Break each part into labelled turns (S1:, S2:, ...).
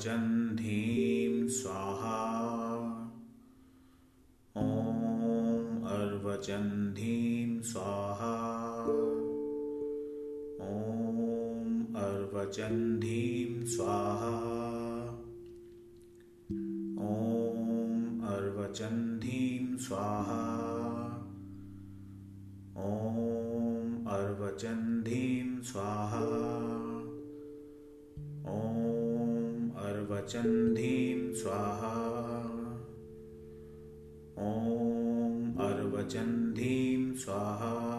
S1: चन्दीं स्वाहा। ॐ अर्वचन्धीं स्वाहा। ॐ अर्वचन्धीं स्वाहा। ॐ अर्वचन्धीं स्वाहा। वचन धीम स्वाहा। ओम अर्वचन धीम स्वाहा।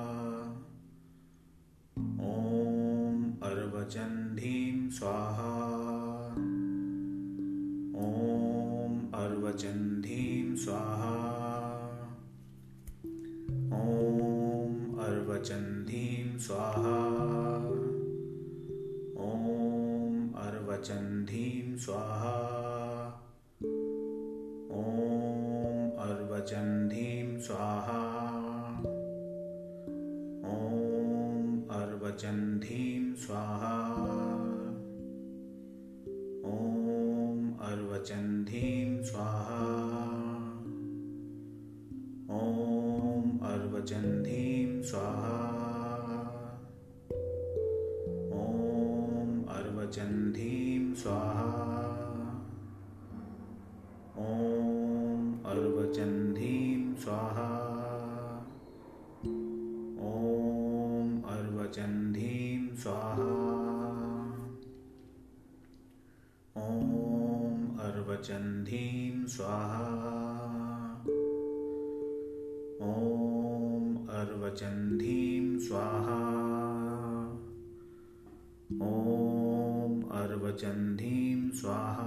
S1: अर्वचन्धीं स्वाहा। ॐ अर्वचन्धीं स्वाहा। ॐ अर्वचन्धीं स्वाहा। ॐ अर्वचन्धीं स्वाहा। ॐ अर्वचन्धीं स्वाहा वचन स्वाहा। ओम अर्वचन स्वाहा। ओम अर्वचन स्वाहा। ओम अर्वचन स्वाहा। ओम अर्वचन स्वाहा। वचन धीम स्वाहा।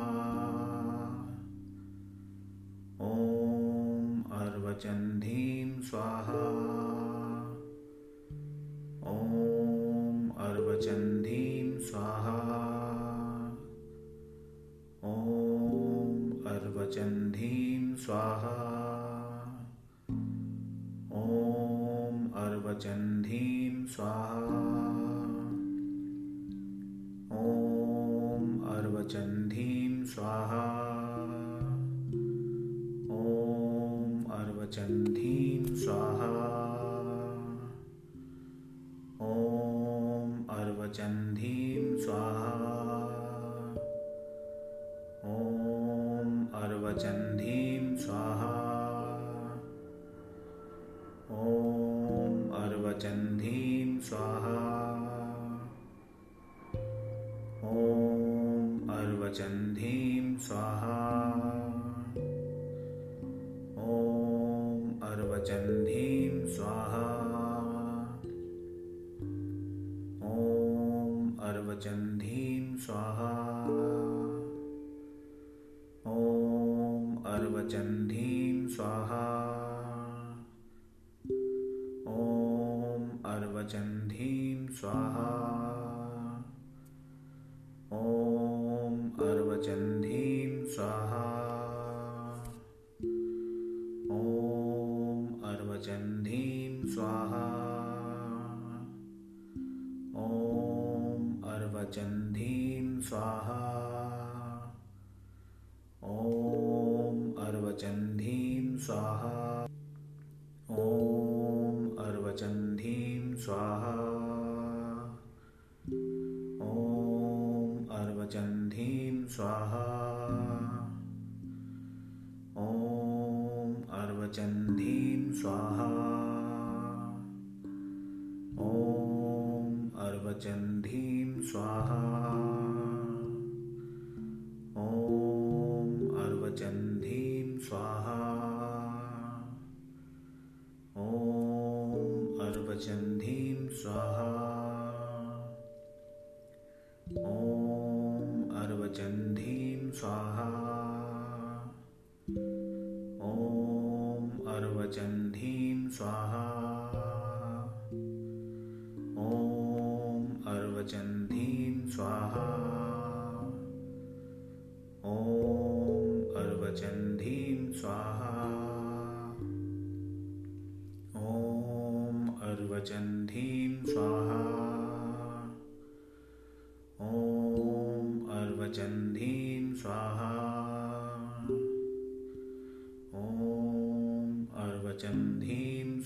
S1: ओम अर्वचन धीम स्वाहा। ओम अर्वचन धीम स्वाहा। ओम अर्वचन धीम स्वाहा। ओम अर्वचन धीम स्वाहा। अर्वचन्दीं स्वाहा। ओम अर्वचन्दीं स्वाहा। ओम अर्वचन्दीं स्वाहा। ओम अर्वचन्दीं स्वाहा। ओम अर्वचंद वचन धीम स्वाहा। ओम अर्वचन धीम स्वाहा। ओम अर्वचन धीम स्वाहा। ओम अर्वचन धीम स्वाहा। ओम अर्वचन धीम स्वाहा। ओम अर्वचन स्वाहा। ॐ अर्वचन्धीं स्वाहा। ॐ अर्वचन्धीं स्वाहा। ॐ अर्वचन्धीं स्वाहा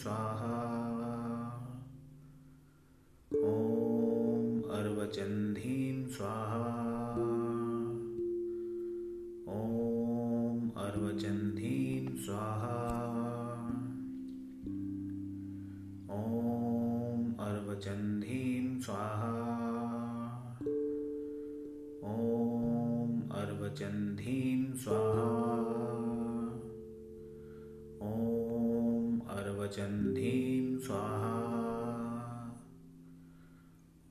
S1: स्वाहा। ॐ अर्वचन्धीं स्वाहा। ॐ अर्वचन्धीं स्वाहा। ॐ अर्वचन्धीं स्वाहा। ॐ अर्वचन्धीं स्वाहा। वचन धीम स्वाहा।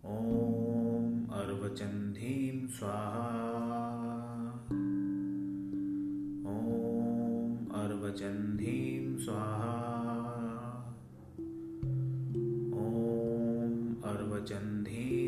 S1: ओम अर्वचन धीम स्वाहा। ओम अर्वचन धीम स्वाहा। ओम अर्वचन धीम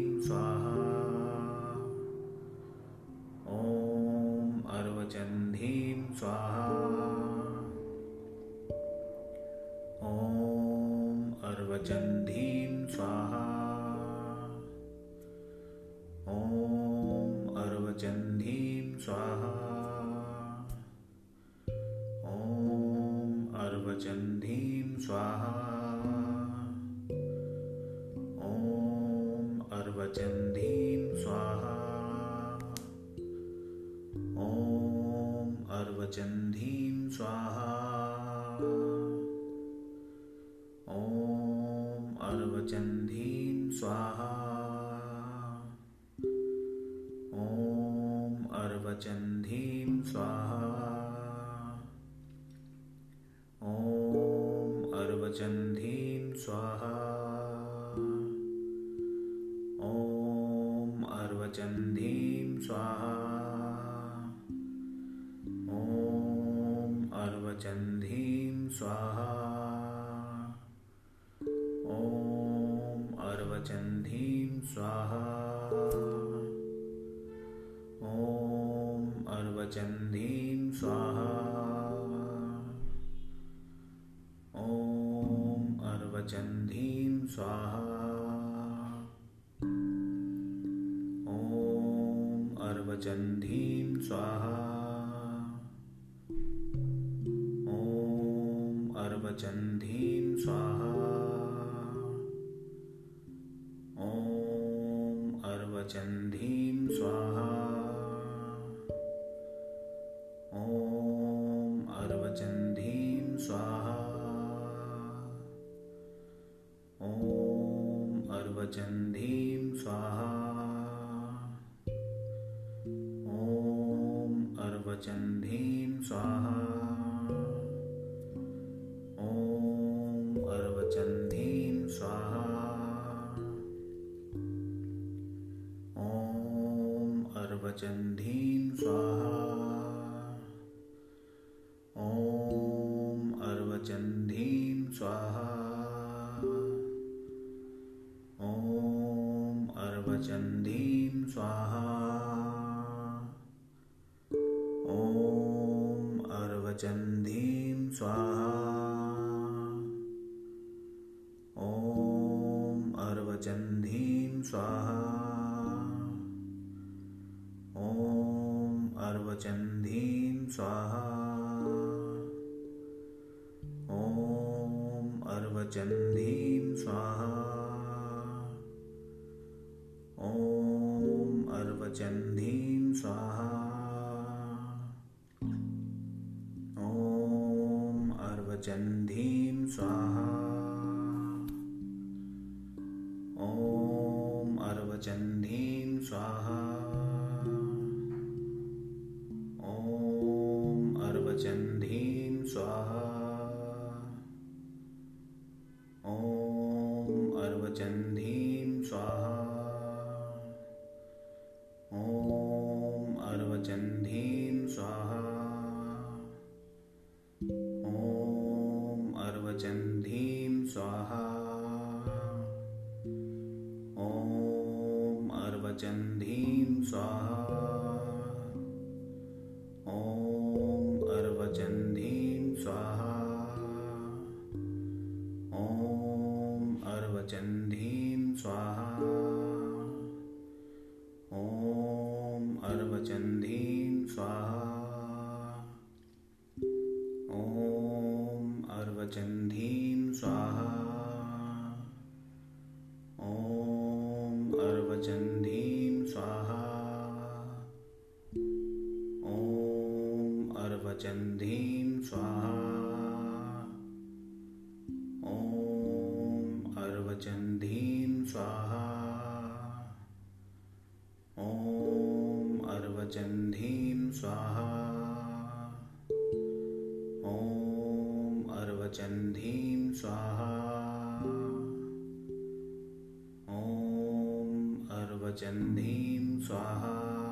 S1: ॐ अर्वचन्धीं स्वाहा। ॐ अर्वचन्धीं स्वाहा। ॐ अर्वचन्धीं स्वाहा। ॐ अर्वचन्धीं स्वाहा। गजन् स्वाहा। ओम अर्वचन् स्वाहा। ओम अर्वचन् स्वाहा। ओम अर्वचन् स्वाहा। प्रचंडीं स्वाहा। ओम अर्वचंडीं स्वाहा। ओम स्वाहा। ओम स्वाहा। अर्वचन्धीं स्वाहा। ॐ अर्वचन्धीं स्वाहा। ॐ अर्वचन्धीं स्वाहा। ॐ अर्वचन्धीं स्वाहा। ॐ अर्वचन्धीं स्वाहा। ॐ अर्वचन्धीं स्वाहा। ॐ अर्वचन्धीं स्वाहा। चंदीन स्वाहा। ॐ अर्वचन्धीं स्वाहा। ॐ अर्वचन्धीं स्वाहा। ॐ अर्वचन्धीं स्वाहा। ॐ अर्वचन्धीं स्वाहा।